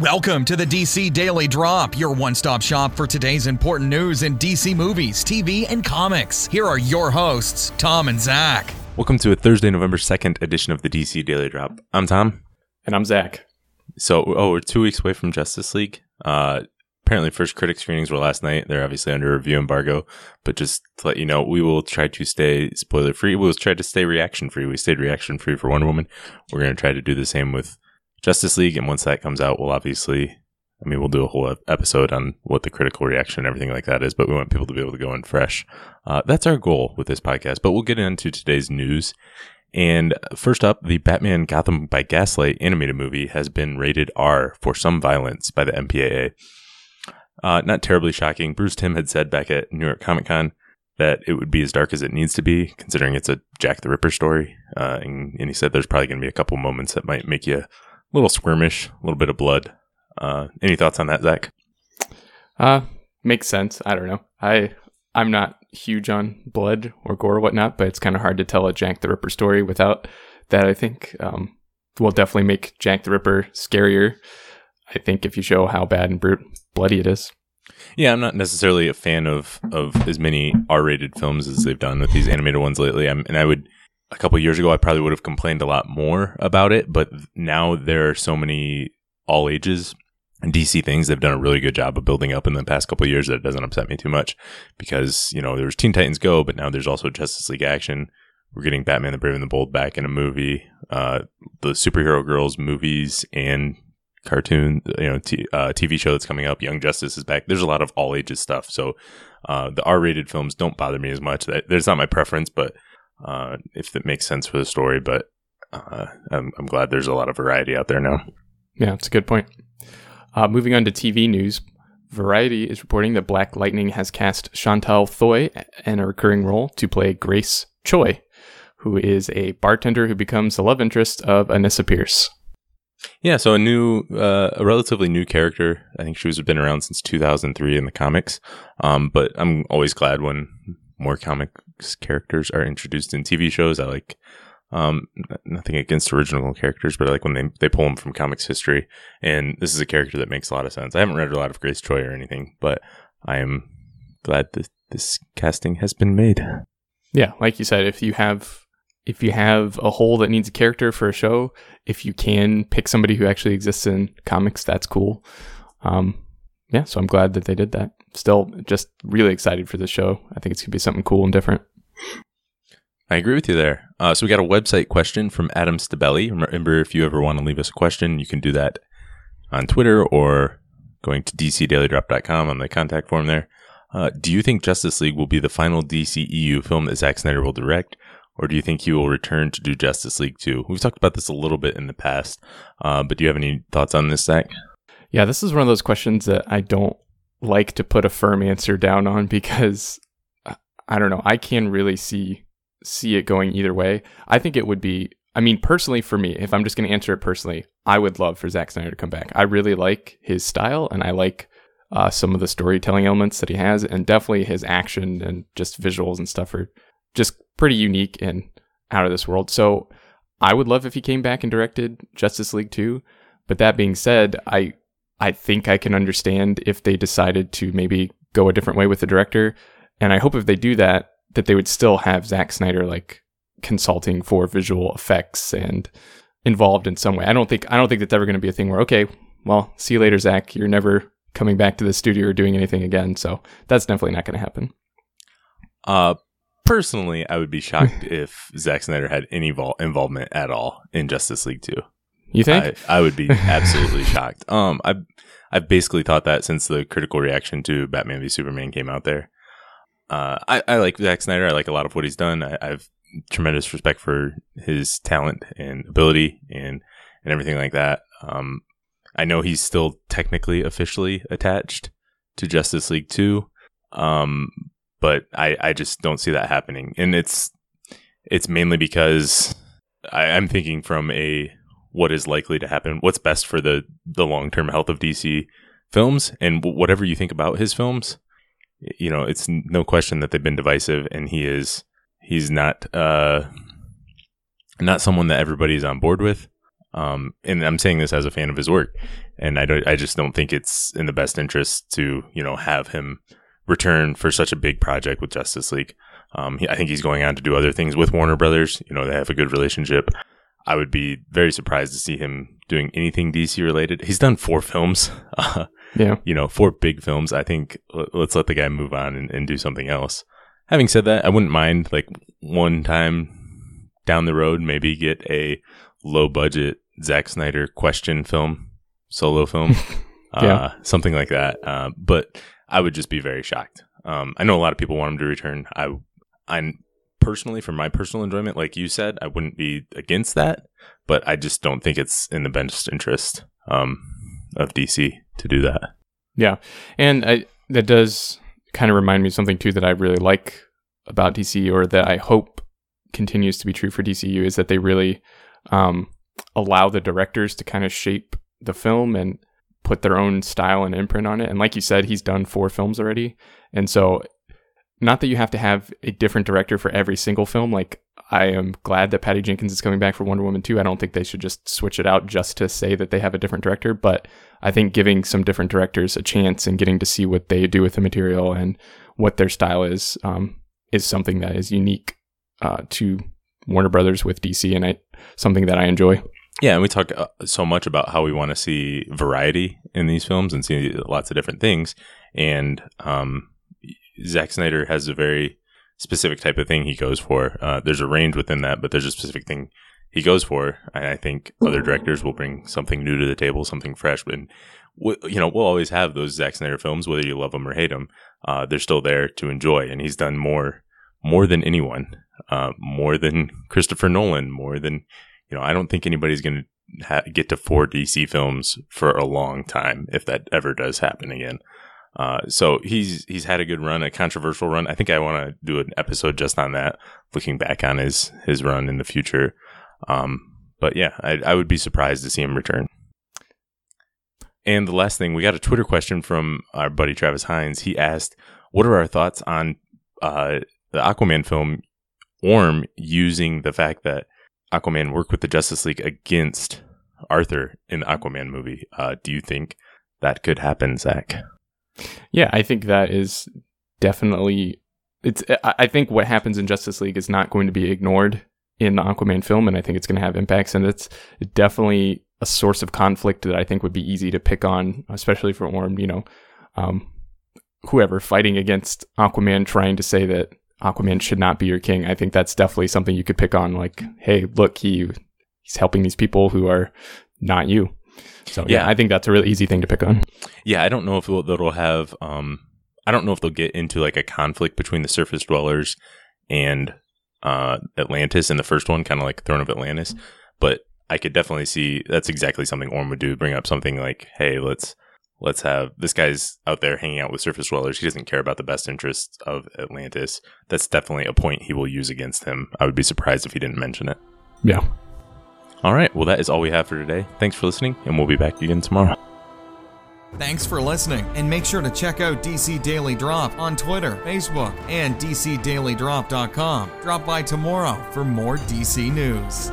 Welcome to the DC Daily Drop, your one stop shop for today's important news in DC movies, TV, and comics. Here are your hosts, Tom and Zach. Welcome to a Thursday, November 2nd edition of the DC Daily Drop. I'm Tom. And I'm Zach. So, oh, we're two weeks away from Justice League. Uh, apparently, first critic screenings were last night. They're obviously under review embargo, but just to let you know, we will try to stay spoiler free. We'll try to stay reaction free. We stayed reaction free for Wonder Woman. We're going to try to do the same with Justice League, and once that comes out, we'll obviously, I mean, we'll do a whole episode on what the critical reaction and everything like that is, but we want people to be able to go in fresh. Uh, that's our goal with this podcast, but we'll get into today's news. And first up, the Batman Gotham by Gaslight animated movie has been rated R for some violence by the MPAA. Uh, not terribly shocking. Bruce Timm had said back at New York Comic Con that it would be as dark as it needs to be, considering it's a Jack the Ripper story. Uh, and, and, he said there's probably going to be a couple moments that might make you little squirmish, a little bit of blood. Uh, any thoughts on that, Zach? Uh, makes sense. I don't know. I I'm not huge on blood or gore or whatnot, but it's kind of hard to tell a Jack the Ripper story without that. I think um, will definitely make Jack the Ripper scarier. I think if you show how bad and brute bloody it is. Yeah, I'm not necessarily a fan of of as many R-rated films as they've done with these animated ones lately. I'm, and I would a couple years ago, I probably would have complained a lot more about it, but now there are so many all ages DC things they've done a really good job of building up in the past couple years that it doesn't upset me too much because you know there was Teen Titans Go, but now there's also Justice League Action. We're getting Batman the Brave and the Bold back in a movie. Uh, the superhero girls movies and cartoon, you know, t- uh, TV show that's coming up. Young Justice is back. There's a lot of all ages stuff. So uh, the R-rated films don't bother me as much. That's not my preference, but uh, if it makes sense for the story. But uh, I'm, I'm, glad there's a lot of variety out there now. Yeah, it's a good point. Uh, moving on to TV news, Variety is reporting that Black Lightning has cast Chantal Thuy in a recurring role to play Grace Choi, who is a bartender who becomes the love interest of Anissa Pierce. Yeah, so a new, uh, a relatively new character. I think she was been around since 2003 in the comics. Um, but I'm always glad when more comics characters are introduced in TV shows. I like um, nothing against original characters, but I like when they they pull them from comics history. And this is a character that makes a lot of sense. I haven't read a lot of Grace Choi or anything, but I am glad that this casting has been made. Yeah, like you said, if you have if you have a hole that needs a character for a show, if you can pick somebody who actually exists in comics, that's cool. Um, yeah, so I'm glad that they did that. Still, just really excited for the show. I think it's gonna be something cool and different. I agree with you there. Uh, so we got a website question from Adam Stabelli. Remember, if you ever want to leave us a question, you can do that on Twitter or going to dcdailydrop.com on the contact form there. Uh, do you think Justice League will be the final DCEU film that Zack Snyder will direct, or do you think he will return to do Justice League 2? We've talked about this a little bit in the past, uh, but do you have any thoughts on this, Zach? Yeah, this is one of those questions that I don't like to put a firm answer down on because I don't know. I can really see see it going either way. I think it would be. I mean, personally, for me, if I'm just going to answer it personally, I would love for Zack Snyder to come back. I really like his style, and I like uh, some of the storytelling elements that he has, and definitely his action and just visuals and stuff are just pretty unique and out of this world. So I would love if he came back and directed Justice League 2. But that being said, I I think I can understand if they decided to maybe go a different way with the director. And I hope if they do that, that they would still have Zack Snyder like consulting for visual effects and involved in some way. I don't think I don't think that's ever going to be a thing where okay, well, see you later, Zach. You're never coming back to the studio or doing anything again. So that's definitely not going to happen. Uh, personally, I would be shocked if Zack Snyder had any vol- involvement at all in Justice League Two. You think? I, I would be absolutely shocked. Um, I've I've basically thought that since the critical reaction to Batman v Superman came out there. Uh, I, I like Zack Snyder. I like a lot of what he's done. I, I have tremendous respect for his talent and ability and and everything like that. Um, I know he's still technically officially attached to Justice League Two, um, but I, I just don't see that happening. And it's it's mainly because I, I'm thinking from a what is likely to happen, what's best for the the long term health of DC films, and whatever you think about his films, you know, it's no question that they've been divisive, and he is he's not uh not someone that everybody's on board with. Um, and I'm saying this as a fan of his work, and I don't, I just don't think it's in the best interest to, you know, have him return for such a big project with Justice League. Um, he, I think he's going on to do other things with Warner Brothers. You know, they have a good relationship. I would be very surprised to see him doing anything DC related. He's done four films. Uh, Yeah. you know, four big films. I think let's let the guy move on and, and do something else. Having said that, I wouldn't mind like one time down the road, maybe get a low budget Zack Snyder question film, solo film, Yeah. uh, something like that. Uh, but I would just be very shocked. Um, I know a lot of people want him to return. I, I'm personally, for my personal enjoyment, like you said, I wouldn't be against that, but I just don't think it's in the best interest um, of DC to do that. Yeah, and I, that does kind of remind me of something too that I really like about DC, or that I hope continues to be true for DCU, is that they really um, allow the directors to kind of shape the film and put their own style and imprint on it. And like you said, he's done four films already, and so not that you have to have a different director for every single film. Like I am glad that Patty Jenkins is coming back for Wonder Woman 2. I don't think they should just switch it out just to say that they have a different director, but I think giving some different directors a chance and getting to see what they do with the material and what their style is um, is something that is unique uh, to Warner Brothers with DC, and I something that I enjoy. Yeah, and we talk uh, so much about how we want to see variety in these films and see lots of different things. And um, Zack Snyder has a very specific type of thing he goes for. Uh, there's a range within that, but there's a specific thing he goes for. And I think other directors will bring something new to the table, something fresh. And we, you know, we'll always have those Zack Snyder films, whether you love them or hate them. Uh, they're still there to enjoy, and he's done more, more than anyone, uh, more than Christopher Nolan, more than you know. I don't think anybody's going to ha- get to four DC films for a long time if that ever does happen again. Uh, so he's he's had a good run, a controversial run. I think I want to do an episode just on that, looking back on his his run in the future. Um, but yeah, I, I would be surprised to see him return. And the last thing, we got a Twitter question from our buddy Travis Hines. He asked, "What are our thoughts on uh, the Aquaman film Orm using the fact that Aquaman worked with the Justice League against Arthur in the Aquaman movie? Uh, do you think that could happen, Zach?" Yeah, I think that is definitely it's I think what happens in Justice League is not going to be ignored in the Aquaman film and I think it's going to have impacts and it's definitely a source of conflict that I think would be easy to pick on especially for Orm, you know, um, whoever fighting against Aquaman trying to say that Aquaman should not be your king. I think that's definitely something you could pick on like, hey, look, he he's helping these people who are not you. So yeah, Yeah. I think that's a really easy thing to pick on. Yeah, I don't know if it'll, that'll have. Um, I don't know if they'll get into like a conflict between the surface dwellers and uh, Atlantis in the first one, kind of like Throne of Atlantis. But I could definitely see that's exactly something Orm would do. Bring up something like, "Hey, let's let's have this guy's out there hanging out with surface dwellers. He doesn't care about the best interests of Atlantis." That's definitely a point he will use against him. I would be surprised if he didn't mention it. Yeah. All right, well, that is all we have for today. Thanks for listening, and we'll be back again tomorrow. Thanks for listening, and make sure to check out DC Daily Drop on Twitter, Facebook, and DCDailyDrop.com. Drop by tomorrow for more DC news.